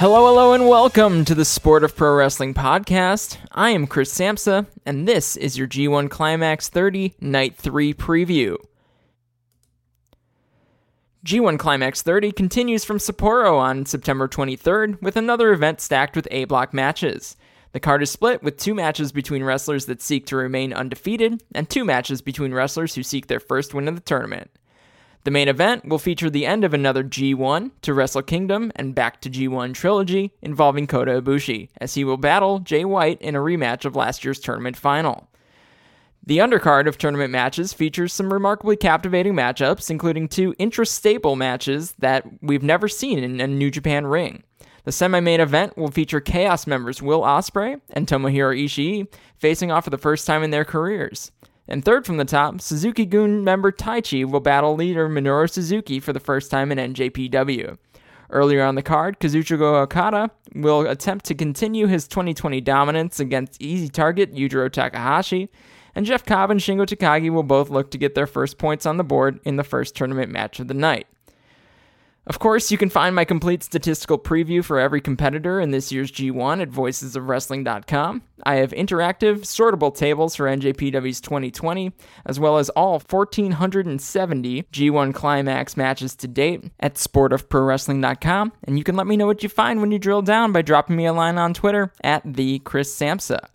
Hello, hello, and welcome to the Sport of Pro Wrestling podcast. I am Chris Samsa, and this is your G1 Climax 30 Night 3 preview. G1 Climax 30 continues from Sapporo on September 23rd with another event stacked with A block matches. The card is split with two matches between wrestlers that seek to remain undefeated and two matches between wrestlers who seek their first win of the tournament. The main event will feature the end of another G1 to Wrestle Kingdom and back to G1 trilogy involving Kota Ibushi, as he will battle Jay White in a rematch of last year's tournament final. The undercard of tournament matches features some remarkably captivating matchups, including two intra-stable matches that we've never seen in a New Japan ring. The semi-main event will feature Chaos members Will Ospreay and Tomohiro Ishii facing off for the first time in their careers. And third from the top, Suzuki-gun member Taichi will battle leader Minoru Suzuki for the first time in NJPW. Earlier on the card, Kazuchika Okada will attempt to continue his 2020 dominance against easy target Yujiro Takahashi, and Jeff Cobb and Shingo Takagi will both look to get their first points on the board in the first tournament match of the night. Of course, you can find my complete statistical preview for every competitor in this year's G1 at voicesofwrestling.com. I have interactive, sortable tables for NJPW's 2020, as well as all 1,470 G1 Climax matches to date at sportofprowrestling.com, and you can let me know what you find when you drill down by dropping me a line on Twitter at the Chris Samsa.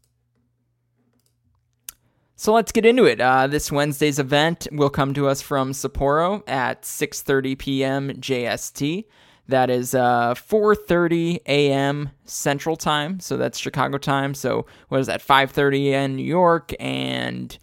So let's get into it. Uh, this Wednesday's event will come to us from Sapporo at 6:30 p.m. JST. That is uh, 4:30 a.m. Central Time, so that's Chicago time. So what is that? 5:30 in New York and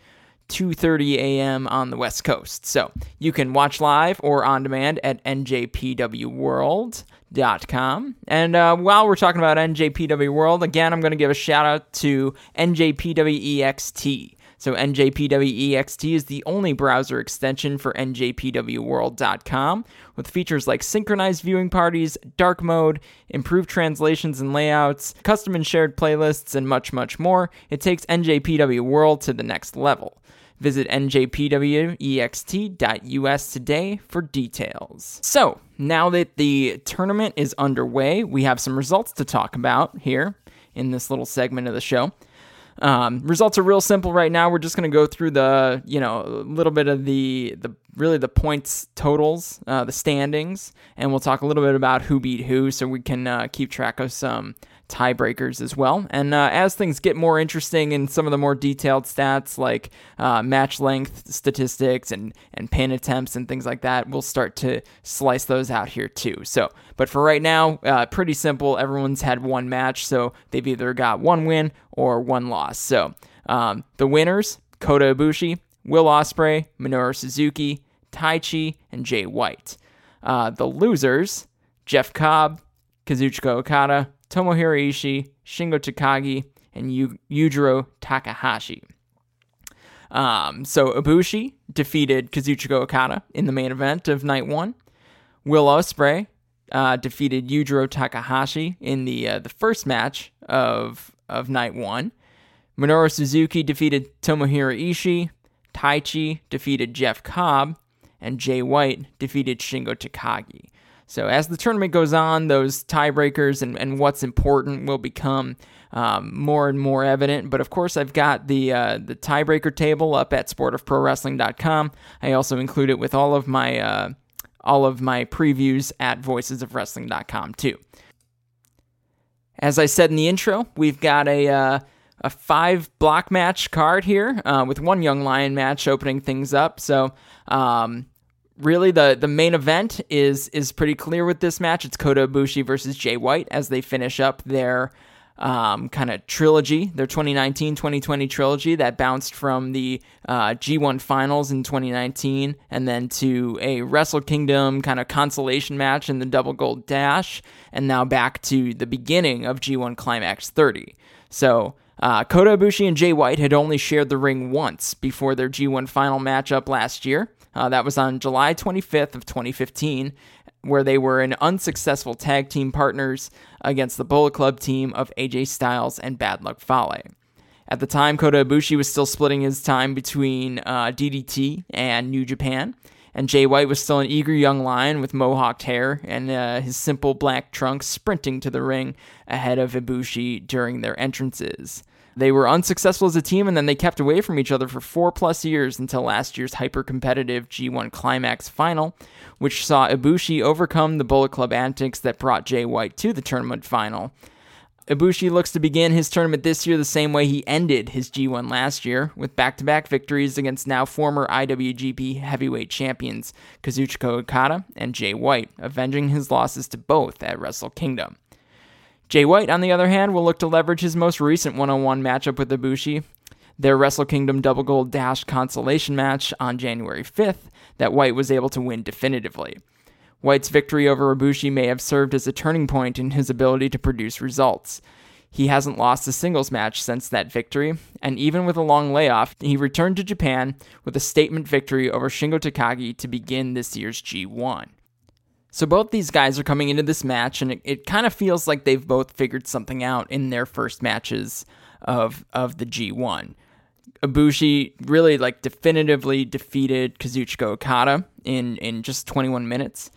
2:30 a.m. on the West Coast. So you can watch live or on demand at njpwworld.com. And uh, while we're talking about NJPW World, again, I'm going to give a shout out to NJPWEXT. So NJPWEXT is the only browser extension for NJPWWorld.com with features like synchronized viewing parties, dark mode, improved translations and layouts, custom and shared playlists, and much, much more. It takes NJPW World to the next level. Visit njpwext.us today for details. So, now that the tournament is underway, we have some results to talk about here in this little segment of the show. Um, results are real simple right now. We're just going to go through the, you know, a little bit of the, the really the points totals, uh, the standings, and we'll talk a little bit about who beat who so we can uh, keep track of some tiebreakers as well. And uh, as things get more interesting in some of the more detailed stats like uh, match length statistics and, and pin attempts and things like that, we'll start to slice those out here too. So, but for right now, uh, pretty simple. Everyone's had one match, so they've either got one win or one loss. So um, the winners: Kota Ibushi, Will Ospreay, Minoru Suzuki, Taichi, and Jay White. Uh, the losers: Jeff Cobb, Kazuchika Okada, Tomohiro Ishii, Shingo Takagi, and Yu- Yujiro Takahashi. Um, so Ibushi defeated Kazuchika Okada in the main event of night one. Will Ospreay uh, defeated Yujiro Takahashi in the uh, the first match of of night one. Minoru Suzuki defeated Tomohiro Ishii. Taichi defeated Jeff Cobb, and Jay White defeated Shingo Takagi. So as the tournament goes on, those tiebreakers and, and what's important will become um, more and more evident. But of course, I've got the uh, the tiebreaker table up at sportofprowrestling.com. I also include it with all of my uh, all of my previews at voicesofwrestling.com too. As I said in the intro, we've got a uh, a five block match card here uh, with one Young Lion match opening things up. So. Um, really the the main event is is pretty clear with this match. It's Kota Ibushi versus Jay White as they finish up their um, kind of trilogy, their 2019 2020 trilogy that bounced from the uh, G1 finals in 2019 and then to a Wrestle Kingdom kind of consolation match in the Double Gold Dash, and now back to the beginning of G1 Climax 30. So, uh, Kota Ibushi and Jay White had only shared the ring once before their G1 final matchup last year. Uh, that was on July 25th of 2015, where they were an unsuccessful tag team partners against the Bullet Club team of AJ Styles and Bad Luck Fale. At the time, Kota Ibushi was still splitting his time between uh, DDT and New Japan, and Jay White was still an eager young lion with mohawked hair and uh, his simple black trunks sprinting to the ring ahead of Ibushi during their entrances. They were unsuccessful as a team, and then they kept away from each other for four plus years until last year's hyper competitive G1 Climax final, which saw Ibushi overcome the Bullet Club antics that brought Jay White to the tournament final. Ibushi looks to begin his tournament this year the same way he ended his G1 last year, with back to back victories against now former IWGP heavyweight champions Kazuchika Okada and Jay White, avenging his losses to both at Wrestle Kingdom. Jay White, on the other hand, will look to leverage his most recent one on one matchup with Ibushi, their Wrestle Kingdom Double Gold Dash consolation match on January 5th, that White was able to win definitively. White's victory over Ibushi may have served as a turning point in his ability to produce results. He hasn't lost a singles match since that victory, and even with a long layoff, he returned to Japan with a statement victory over Shingo Takagi to begin this year's G1. So both these guys are coming into this match, and it, it kind of feels like they've both figured something out in their first matches of of the G1. Ibushi really like definitively defeated Kazuchika Okada in in just 21 minutes,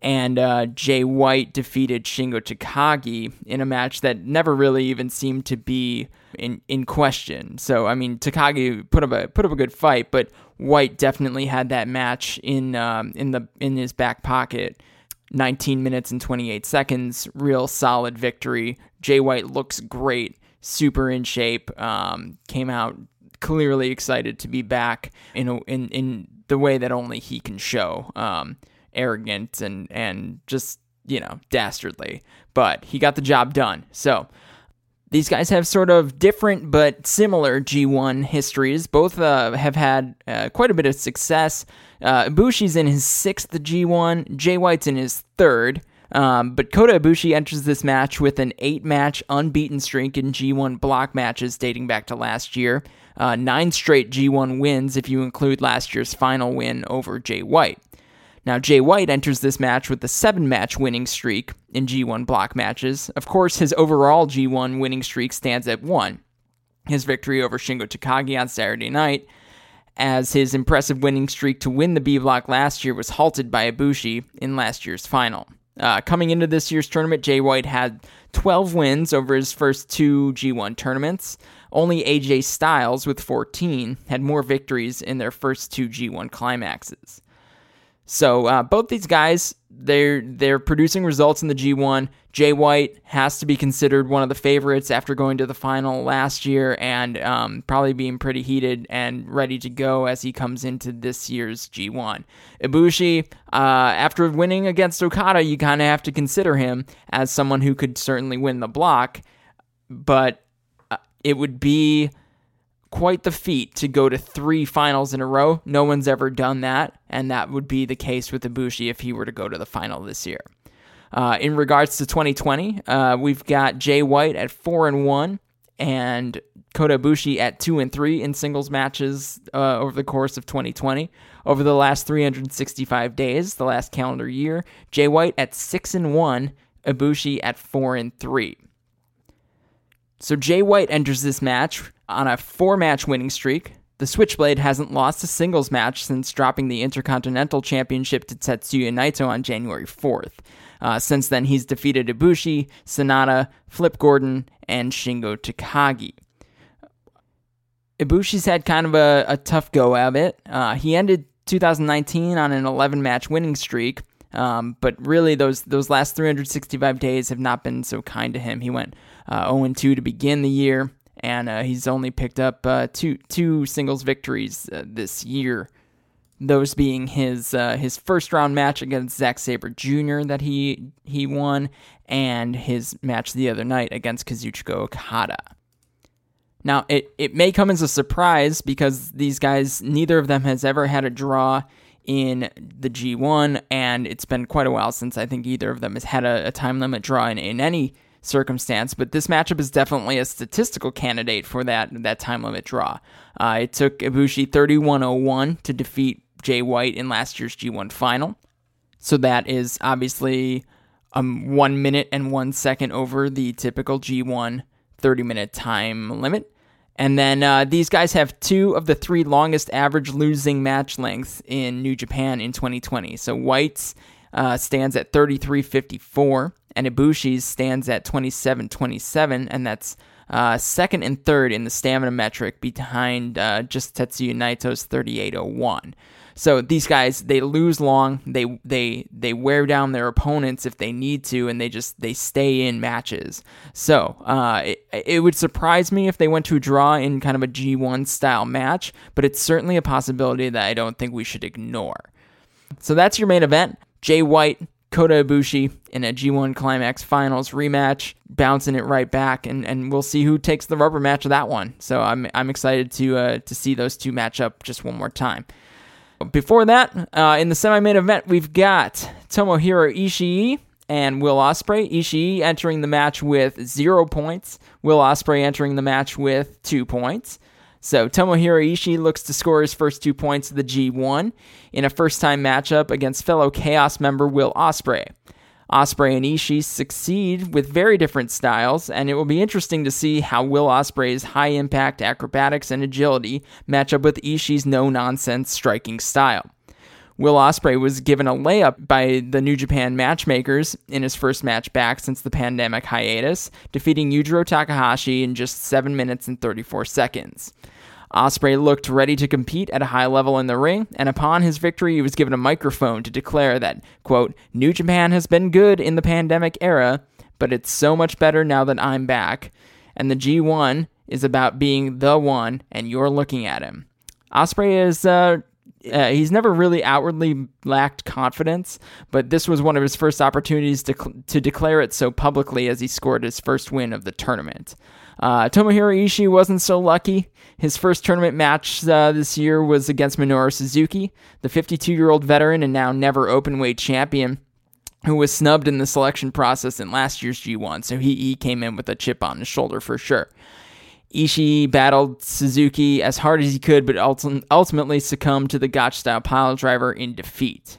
and uh, Jay White defeated Shingo Takagi in a match that never really even seemed to be in in question. So I mean, Takagi put up a put up a good fight, but White definitely had that match in um, in the in his back pocket 19 minutes and 28 seconds. Real solid victory. Jay White looks great, super in shape. Um, came out clearly excited to be back in a, in in the way that only he can show. Um, arrogant and and just you know dastardly, but he got the job done. So. These guys have sort of different but similar G1 histories. Both uh, have had uh, quite a bit of success. Uh, Ibushi's in his sixth G1. Jay White's in his third. Um, but Kota Ibushi enters this match with an eight match unbeaten streak in G1 block matches dating back to last year. Uh, nine straight G1 wins if you include last year's final win over Jay White. Now, Jay White enters this match with a seven match winning streak in G1 block matches. Of course, his overall G1 winning streak stands at one. His victory over Shingo Takagi on Saturday night, as his impressive winning streak to win the B block last year was halted by Ibushi in last year's final. Uh, coming into this year's tournament, Jay White had 12 wins over his first two G1 tournaments. Only AJ Styles, with 14, had more victories in their first two G1 climaxes. So uh, both these guys, they're they're producing results in the G1. Jay White has to be considered one of the favorites after going to the final last year and um, probably being pretty heated and ready to go as he comes into this year's G1. Ibushi, uh, after winning against Okada, you kind of have to consider him as someone who could certainly win the block, but uh, it would be quite the feat to go to three finals in a row. No one's ever done that, and that would be the case with Ibushi if he were to go to the final this year. Uh, in regards to 2020, uh, we've got Jay White at four and one, and Kota Ibushi at two and three in singles matches uh, over the course of 2020. Over the last 365 days, the last calendar year, Jay White at six and one, Ibushi at four and three. So Jay White enters this match on a four match winning streak. The Switchblade hasn't lost a singles match since dropping the Intercontinental Championship to Tetsuya Naito on January 4th. Uh, since then, he's defeated Ibushi, Sanada, Flip Gordon, and Shingo Takagi. Ibushi's had kind of a, a tough go of it. Uh, he ended 2019 on an 11 match winning streak, um, but really those those last 365 days have not been so kind to him. He went uh, 0 2 to begin the year, and uh, he's only picked up uh, two two singles victories uh, this year those being his uh, his first round match against Zack Sabre Jr. that he he won, and his match the other night against Kazuchika Okada. Now, it, it may come as a surprise because these guys, neither of them has ever had a draw in the G1, and it's been quite a while since I think either of them has had a, a time limit draw in, in any circumstance. But this matchup is definitely a statistical candidate for that, that time limit draw. Uh, it took Ibushi 3101 to defeat Jay White in last year's G1 final. So that is obviously um, one minute and one second over the typical G1 30 minute time limit. And then uh, these guys have two of the three longest average losing match lengths in New Japan in 2020. So White's uh, stands at 33.54, and Ibushi's stands at 27.27, and that's uh, second and third in the stamina metric behind uh, just Tetsuya Naito's 38.01. So these guys they lose long, they they they wear down their opponents if they need to, and they just they stay in matches. So uh, it, it would surprise me if they went to a draw in kind of a G1 style match, but it's certainly a possibility that I don't think we should ignore. So that's your main event. Jay White Kota Ibushi in a G1 Climax Finals rematch, bouncing it right back, and, and we'll see who takes the rubber match of that one. So I'm I'm excited to uh, to see those two match up just one more time. Before that, uh, in the semi-main event, we've got Tomohiro Ishii and Will Ospreay. Ishii entering the match with zero points. Will Ospreay entering the match with two points. So Tomohiro Ishii looks to score his first two points of the G1 in a first-time matchup against fellow Chaos member Will Ospreay. Ospreay and Ishii succeed with very different styles, and it will be interesting to see how Will Ospreay's high impact acrobatics and agility match up with Ishii's no nonsense striking style. Will Ospreay was given a layup by the New Japan matchmakers in his first match back since the pandemic hiatus, defeating Yujiro Takahashi in just 7 minutes and 34 seconds. Ospreay looked ready to compete at a high level in the ring, and upon his victory, he was given a microphone to declare that, quote, New Japan has been good in the pandemic era, but it's so much better now that I'm back. And the G1 is about being the one, and you're looking at him. Ospreay is uh, uh, he's never really outwardly lacked confidence, but this was one of his first opportunities to, cl- to declare it so publicly as he scored his first win of the tournament. Uh, Tomohiro Ishii wasn't so lucky. His first tournament match uh, this year was against Minoru Suzuki, the 52 year old veteran and now never openweight champion, who was snubbed in the selection process in last year's G1, so he, he came in with a chip on his shoulder for sure. Ishii battled Suzuki as hard as he could, but ultimately succumbed to the Gotch style pile driver in defeat.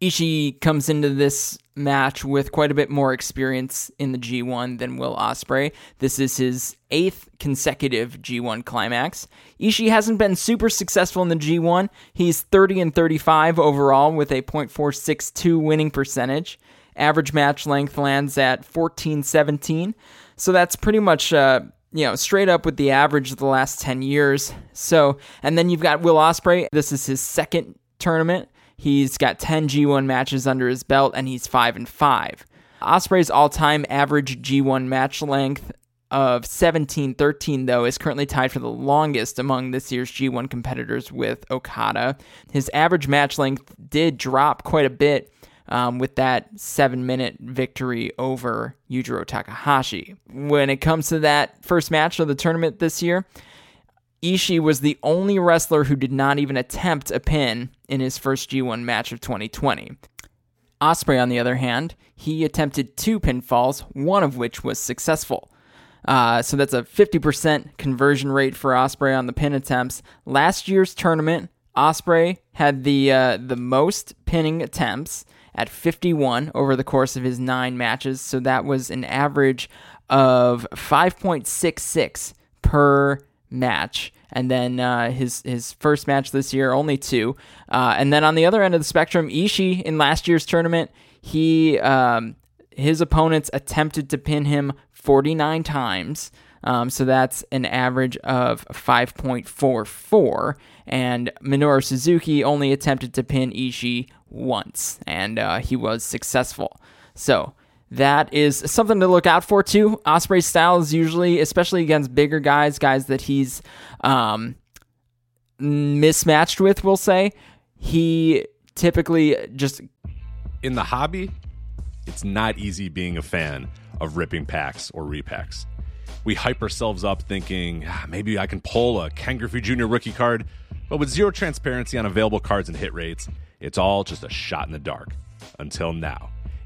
Ishii comes into this match with quite a bit more experience in the G1 than Will Ospreay. This is his eighth consecutive G1 climax. Ishii hasn't been super successful in the G1. He's 30 and 35 overall with a .462 winning percentage. Average match length lands at 14-17. So that's pretty much uh, you know, straight up with the average of the last 10 years. So, and then you've got Will Ospreay. This is his second tournament. He's got 10 G1 matches under his belt and he's 5 and 5. Ospreay's all-time average G1 match length of 17-13 though is currently tied for the longest among this year's G1 competitors with Okada. His average match length did drop quite a bit um, with that seven minute victory over Yujiro Takahashi. When it comes to that first match of the tournament this year, Ishii was the only wrestler who did not even attempt a pin in his first G1 match of 2020. Ospreay, on the other hand, he attempted two pinfalls, one of which was successful. Uh, so that's a 50% conversion rate for Ospreay on the pin attempts. Last year's tournament, Ospreay had the uh, the most pinning attempts at 51 over the course of his nine matches. So that was an average of 5.66 per match. And then uh, his his first match this year, only two. Uh, and then on the other end of the spectrum, Ishii in last year's tournament, he um, his opponents attempted to pin him 49 times. Um, so that's an average of 5.44. And Minoru Suzuki only attempted to pin Ishii once, and uh, he was successful. So that is something to look out for too. Ospreay style is usually, especially against bigger guys, guys that he's um, mismatched with, we'll say. he typically just in the hobby, it's not easy being a fan of ripping packs or repacks. We hype ourselves up thinking ah, maybe I can pull a Ken Griffey Jr. rookie card, but with zero transparency on available cards and hit rates, it's all just a shot in the dark. Until now.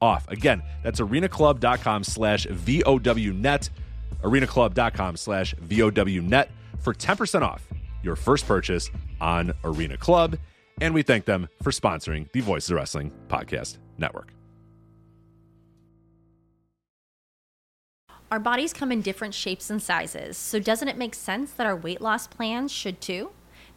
off. Again, that's arenaclub.com slash VOWnet, arenaclub.com slash VOWnet for 10% off your first purchase on Arena Club. And we thank them for sponsoring the Voices of Wrestling Podcast Network. Our bodies come in different shapes and sizes, so doesn't it make sense that our weight loss plans should too?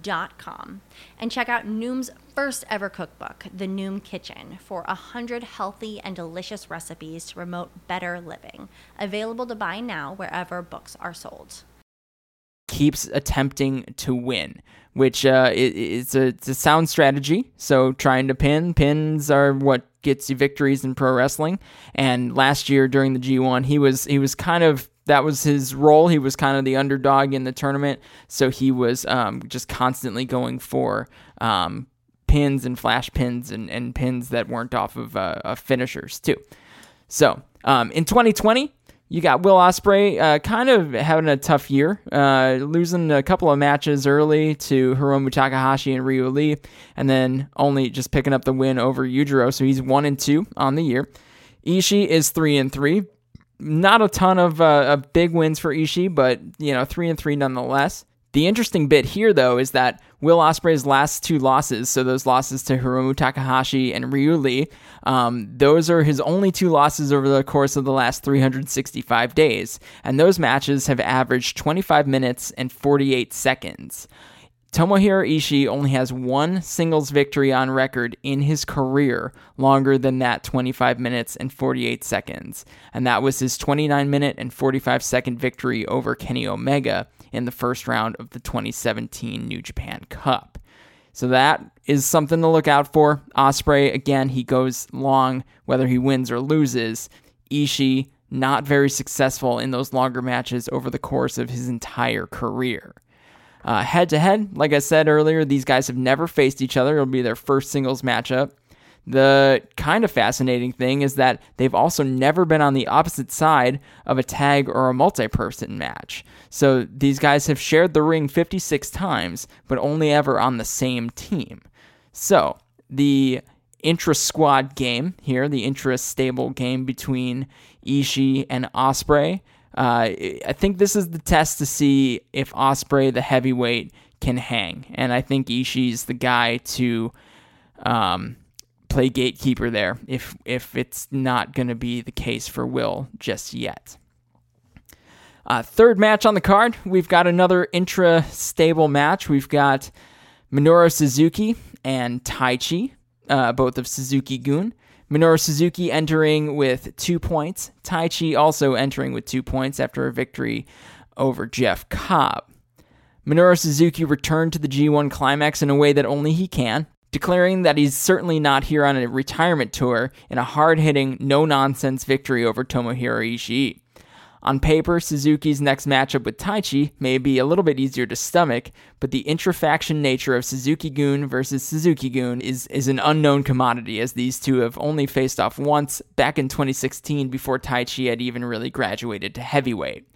Dot com and check out Noom's first ever cookbook, The Noom Kitchen, for a hundred healthy and delicious recipes to promote better living. Available to buy now wherever books are sold keeps attempting to win, which uh, a, it's a sound strategy. So trying to pin, pins are what gets you victories in pro wrestling. And last year during the G1, he was he was kind of that was his role. He was kind of the underdog in the tournament, so he was um, just constantly going for um, pins and flash pins and, and pins that weren't off of, uh, of finishers too. So um, in 2020, you got Will Ospreay uh, kind of having a tough year, uh, losing a couple of matches early to Hiromu Takahashi and Ryu Lee, and then only just picking up the win over Yujiro. So he's one and two on the year. Ishii is three and three. Not a ton of, uh, of big wins for Ishii, but you know three and three nonetheless. The interesting bit here, though, is that Will Ospreay's last two losses, so those losses to Hiromu Takahashi and Ryu Lee, um, those are his only two losses over the course of the last 365 days. And those matches have averaged 25 minutes and 48 seconds. Tomohiro Ishii only has one singles victory on record in his career longer than that 25 minutes and 48 seconds, and that was his 29 minute and 45 second victory over Kenny Omega in the first round of the 2017 New Japan Cup. So that is something to look out for. Ospreay again, he goes long whether he wins or loses. Ishii not very successful in those longer matches over the course of his entire career. Head to head, like I said earlier, these guys have never faced each other. It'll be their first singles matchup. The kind of fascinating thing is that they've also never been on the opposite side of a tag or a multi person match. So these guys have shared the ring 56 times, but only ever on the same team. So the intra squad game here, the intra stable game between Ishii and Ospreay. Uh, I think this is the test to see if Ospreay, the heavyweight, can hang, and I think Ishii's the guy to um, play gatekeeper there. If if it's not going to be the case for Will just yet. Uh, third match on the card, we've got another intra stable match. We've got Minoru Suzuki and Taichi, uh, both of Suzuki-gun. Minoru Suzuki entering with two points. Taichi also entering with two points after a victory over Jeff Cobb. Minoru Suzuki returned to the G1 climax in a way that only he can, declaring that he's certainly not here on a retirement tour in a hard hitting, no nonsense victory over Tomohiro Ishii. On paper, Suzuki's next matchup with Taichi may be a little bit easier to stomach, but the intrafaction nature of Suzuki-gun versus Suzuki-gun is, is an unknown commodity, as these two have only faced off once back in 2016 before Taichi had even really graduated to heavyweight.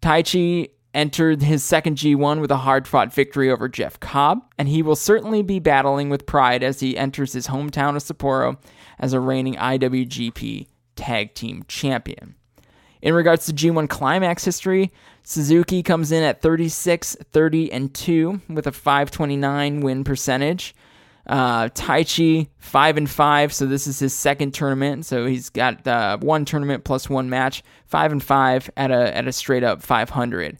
Taichi entered his second G1 with a hard fought victory over Jeff Cobb, and he will certainly be battling with pride as he enters his hometown of Sapporo as a reigning IWGP Tag Team Champion. In regards to G1 Climax history, Suzuki comes in at 36, 30, and 2 with a 529 win percentage. Uh, Taichi, 5 and 5, so this is his second tournament. So he's got uh, one tournament plus one match, 5 and 5 at a, at a straight up 500.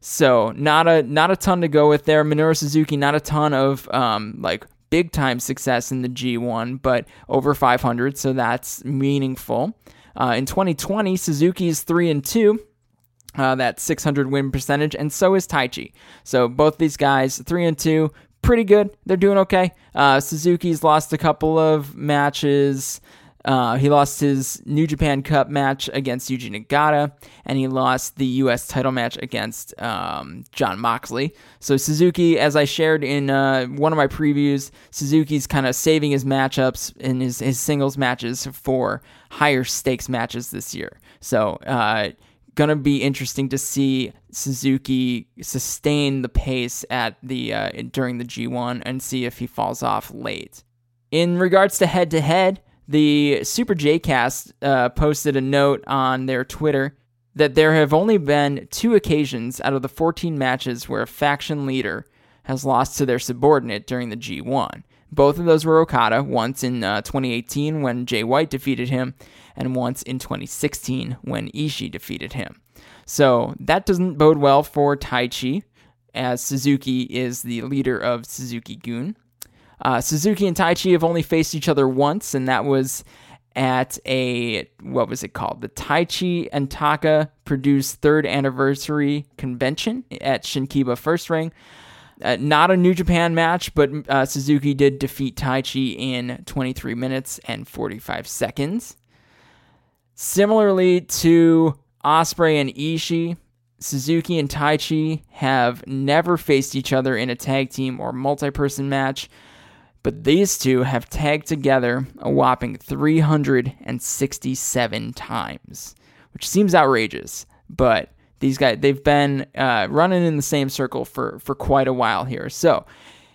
So not a not a ton to go with there. Minoru Suzuki, not a ton of um, like big time success in the G1, but over 500, so that's meaningful. Uh, in 2020, Suzuki is three and two. Uh, that 600 win percentage, and so is Taichi. So both these guys, three and two, pretty good. They're doing okay. Uh, Suzuki's lost a couple of matches. Uh, he lost his New Japan Cup match against Yuji Nagata, and he lost the U.S. title match against um, Jon Moxley. So Suzuki, as I shared in uh, one of my previews, Suzuki's kind of saving his matchups in his, his singles matches for higher stakes matches this year. So uh, gonna be interesting to see Suzuki sustain the pace at the uh, during the G1 and see if he falls off late. In regards to head to head. The Super J Cast uh, posted a note on their Twitter that there have only been two occasions out of the 14 matches where a faction leader has lost to their subordinate during the G1. Both of those were Okada, once in uh, 2018 when Jay White defeated him, and once in 2016 when Ishii defeated him. So that doesn't bode well for Taichi, as Suzuki is the leader of Suzuki-gun. Uh, Suzuki and Taichi have only faced each other once, and that was at a what was it called? The Taichi and Taka produced third anniversary convention at Shinkiba First Ring. Uh, not a New Japan match, but uh, Suzuki did defeat Taichi in 23 minutes and 45 seconds. Similarly to Ospreay and Ishii, Suzuki and Taichi have never faced each other in a tag team or multi-person match. But these two have tagged together a whopping 367 times, which seems outrageous. But these guys, they've been uh, running in the same circle for, for quite a while here. So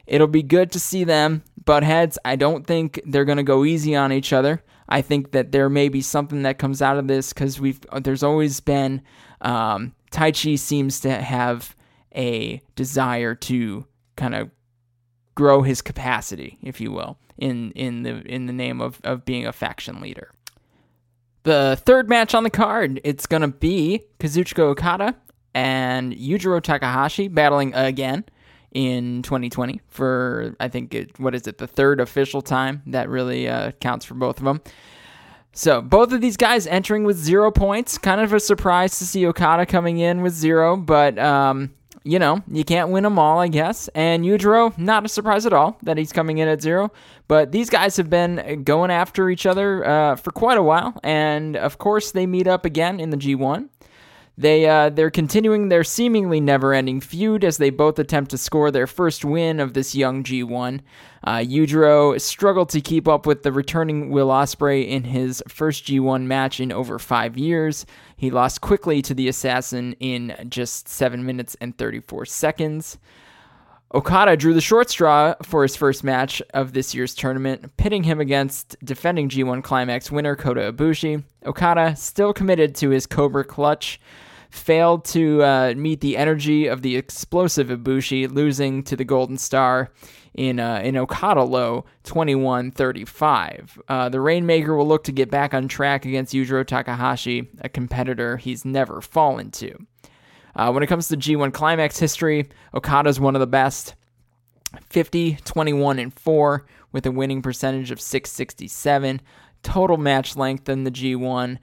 it'll be good to see them butt heads. I don't think they're going to go easy on each other. I think that there may be something that comes out of this because we've there's always been um, Taichi seems to have a desire to kind of grow his capacity, if you will, in in the in the name of, of being a faction leader. The third match on the card, it's gonna be Kazuchika Okada and Yujiro Takahashi battling again in 2020 for I think it, what is it the third official time that really uh, counts for both of them. So both of these guys entering with zero points. Kind of a surprise to see Okada coming in with zero, but um, you know you can't win them all, I guess. And Yujiro, not a surprise at all that he's coming in at zero. But these guys have been going after each other uh, for quite a while, and of course they meet up again in the G1. They uh, they're continuing their seemingly never-ending feud as they both attempt to score their first win of this young G1. Uh, Yujiro struggled to keep up with the returning Will Ospreay in his first G1 match in over five years. He lost quickly to the Assassin in just seven minutes and 34 seconds. Okada drew the short straw for his first match of this year's tournament, pitting him against defending G1 Climax winner Kota Ibushi. Okada, still committed to his Cobra clutch, failed to uh, meet the energy of the explosive Ibushi, losing to the Golden Star in uh, in Okada low 21-35. Uh, the Rainmaker will look to get back on track against Yujiro Takahashi, a competitor he's never fallen to. Uh, when it comes to G1 Climax history, Okada is one of the best. 50, 21, and 4 with a winning percentage of 667. Total match length in the G1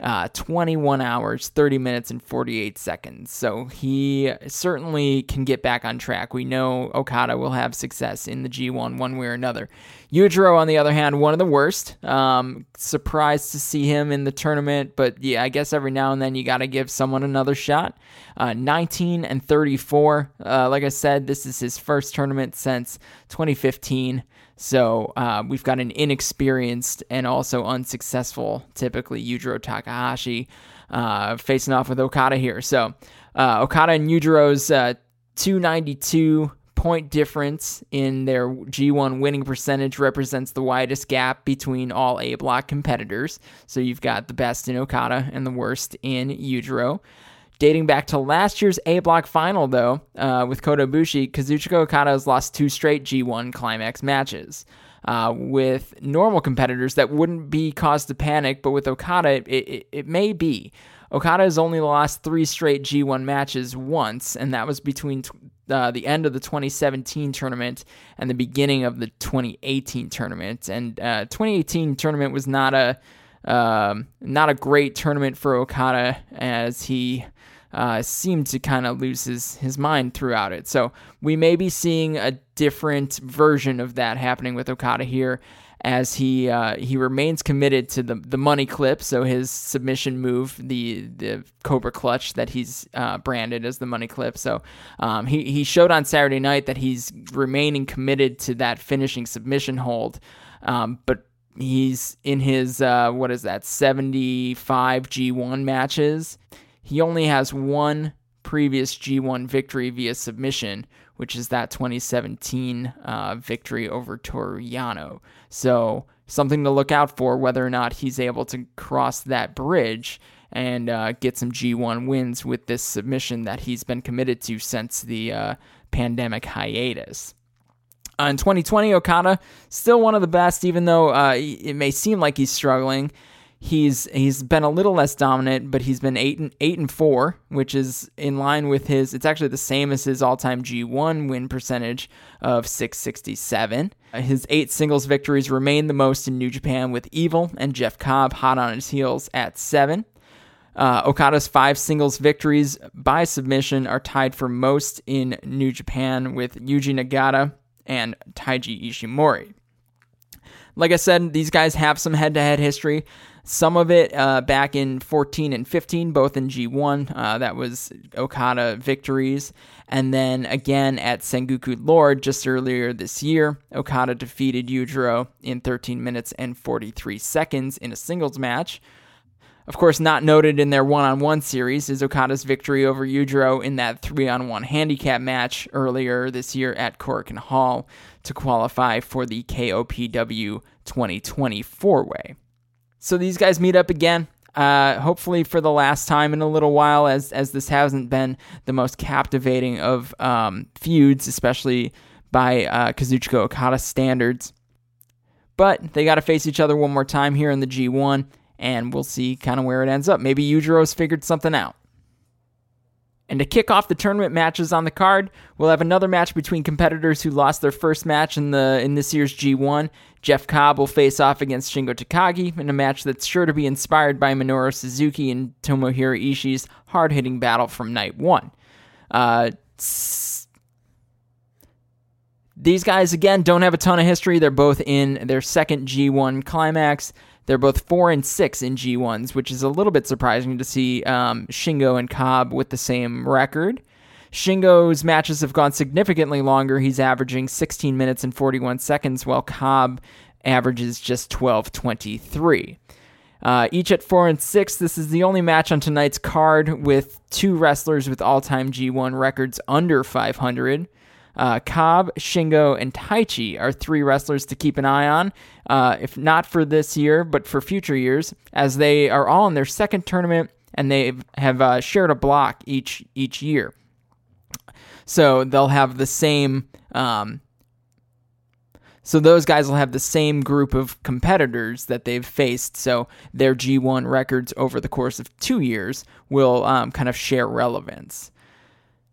uh, 21 hours, 30 minutes, and 48 seconds. So he certainly can get back on track. We know Okada will have success in the G1 one way or another. Yujiro, on the other hand, one of the worst. Um, surprised to see him in the tournament, but yeah, I guess every now and then you got to give someone another shot. Uh, 19 and 34. Uh, like I said, this is his first tournament since 2015. So uh, we've got an inexperienced and also unsuccessful, typically Yujiro Takahashi, uh, facing off with Okada here. So uh, Okada and Yujiro's uh, 292 point difference in their G1 winning percentage represents the widest gap between all A block competitors. So you've got the best in Okada and the worst in Yujiro. Dating back to last year's A Block final, though, uh, with Kota Ibushi, Kazuchika Okada has lost two straight G1 climax matches. Uh, with normal competitors, that wouldn't be cause to panic, but with Okada, it, it, it may be. Okada has only lost three straight G1 matches once, and that was between uh, the end of the 2017 tournament and the beginning of the 2018 tournament. And uh, 2018 tournament was not a um, not a great tournament for Okada as he uh, seemed to kind of lose his, his mind throughout it. So we may be seeing a different version of that happening with Okada here as he uh, he remains committed to the the money clip. So his submission move, the the Cobra Clutch that he's uh, branded as the money clip. So um, he he showed on Saturday night that he's remaining committed to that finishing submission hold. Um, but he's in his uh, what is that 75 G1 matches. He only has one previous G1 victory via submission, which is that 2017 uh, victory over Toru Yano. So, something to look out for whether or not he's able to cross that bridge and uh, get some G1 wins with this submission that he's been committed to since the uh, pandemic hiatus. Uh, in 2020, Okada still one of the best, even though uh, it may seem like he's struggling. He's he's been a little less dominant, but he's been eight and eight and four, which is in line with his. It's actually the same as his all-time G1 win percentage of 667. His eight singles victories remain the most in New Japan, with Evil and Jeff Cobb hot on his heels at seven. Uh, Okada's five singles victories by submission are tied for most in New Japan with Yuji Nagata and Taiji Ishimori. Like I said, these guys have some head to head history. Some of it uh, back in 14 and 15, both in G1. Uh, that was Okada victories. And then again at Sengoku Lord just earlier this year, Okada defeated Yujiro in 13 minutes and 43 seconds in a singles match. Of course, not noted in their one on one series is Okada's victory over Yujiro in that three on one handicap match earlier this year at Korakuen Hall to qualify for the KOPW 2020 four way. So these guys meet up again. Uh, hopefully for the last time in a little while, as as this hasn't been the most captivating of um, feuds, especially by uh, Kazuchika Okada standards. But they got to face each other one more time here in the G1, and we'll see kind of where it ends up. Maybe Yujiro's figured something out. And to kick off the tournament matches on the card, we'll have another match between competitors who lost their first match in the in this year's G1. Jeff Cobb will face off against Shingo Takagi in a match that's sure to be inspired by Minoru Suzuki and Tomohiro Ishii's hard-hitting battle from night one. Uh, these guys again don't have a ton of history. They're both in their second G1 climax. They're both four and six in G1s, which is a little bit surprising to see um, Shingo and Cobb with the same record. Shingo's matches have gone significantly longer. He's averaging 16 minutes and 41 seconds, while Cobb averages just 12:23. Uh, each at four and six. This is the only match on tonight's card with two wrestlers with all-time G1 records under 500. Uh, Cobb, Shingo, and Taichi are three wrestlers to keep an eye on, uh, if not for this year, but for future years, as they are all in their second tournament and they have uh, shared a block each each year. So they'll have the same. Um, so those guys will have the same group of competitors that they've faced. So their G1 records over the course of two years will um, kind of share relevance.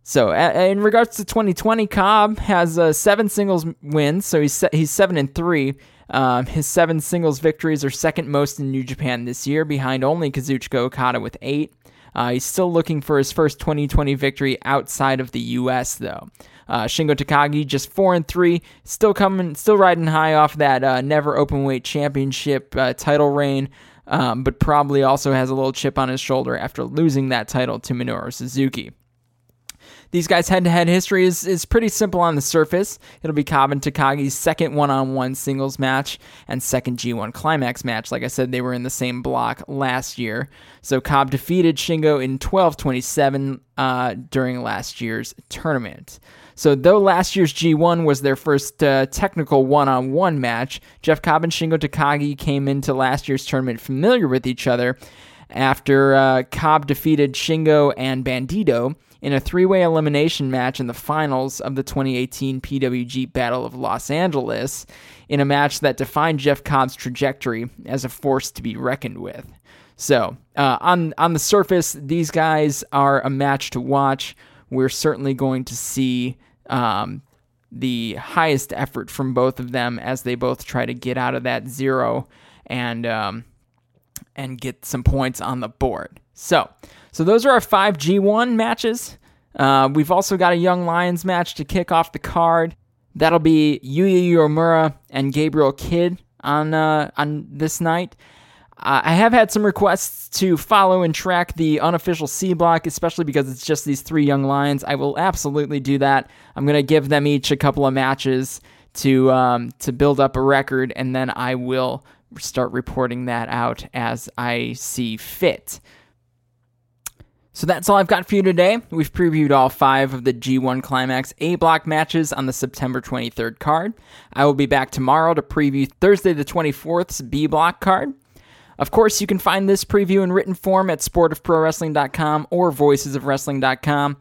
So, in regards to 2020, Cobb has uh, seven singles wins, so he's se- he's seven and three. Um, his seven singles victories are second most in New Japan this year, behind only Kazuchika Okada with eight. Uh, he's still looking for his first 2020 victory outside of the U.S. though. Uh, Shingo Takagi just four and three, still coming, still riding high off that uh, never openweight championship uh, title reign. Um, but probably also has a little chip on his shoulder after losing that title to Minoru Suzuki. These guys' head to head history is, is pretty simple on the surface. It'll be Cobb and Takagi's second one on one singles match and second G1 climax match. Like I said, they were in the same block last year. So Cobb defeated Shingo in 12 27 uh, during last year's tournament. So, though last year's G1 was their first uh, technical one on one match, Jeff Cobb and Shingo Takagi came into last year's tournament familiar with each other after uh, Cobb defeated Shingo and Bandito in a three way elimination match in the finals of the 2018 PWG Battle of Los Angeles, in a match that defined Jeff Cobb's trajectory as a force to be reckoned with. So, uh, on, on the surface, these guys are a match to watch. We're certainly going to see um, the highest effort from both of them as they both try to get out of that zero and um, and get some points on the board. So, so those are our five G1 matches. Uh, we've also got a Young Lions match to kick off the card. That'll be Yuya Uemura and Gabriel Kidd on uh, on this night. Uh, I have had some requests to follow and track the unofficial C block, especially because it's just these three young lions. I will absolutely do that. I'm to give them each a couple of matches to um, to build up a record, and then I will start reporting that out as I see fit. So that's all I've got for you today. We've previewed all five of the G1 Climax A block matches on the September 23rd card. I will be back tomorrow to preview Thursday the 24th's B block card. Of course, you can find this preview in written form at sportofprowrestling.com or voicesofwrestling.com.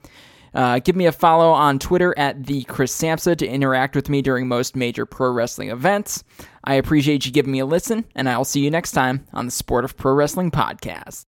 Uh, give me a follow on Twitter at the Chris Samsa to interact with me during most major pro wrestling events. I appreciate you giving me a listen, and I'll see you next time on the Sport of Pro Wrestling podcast.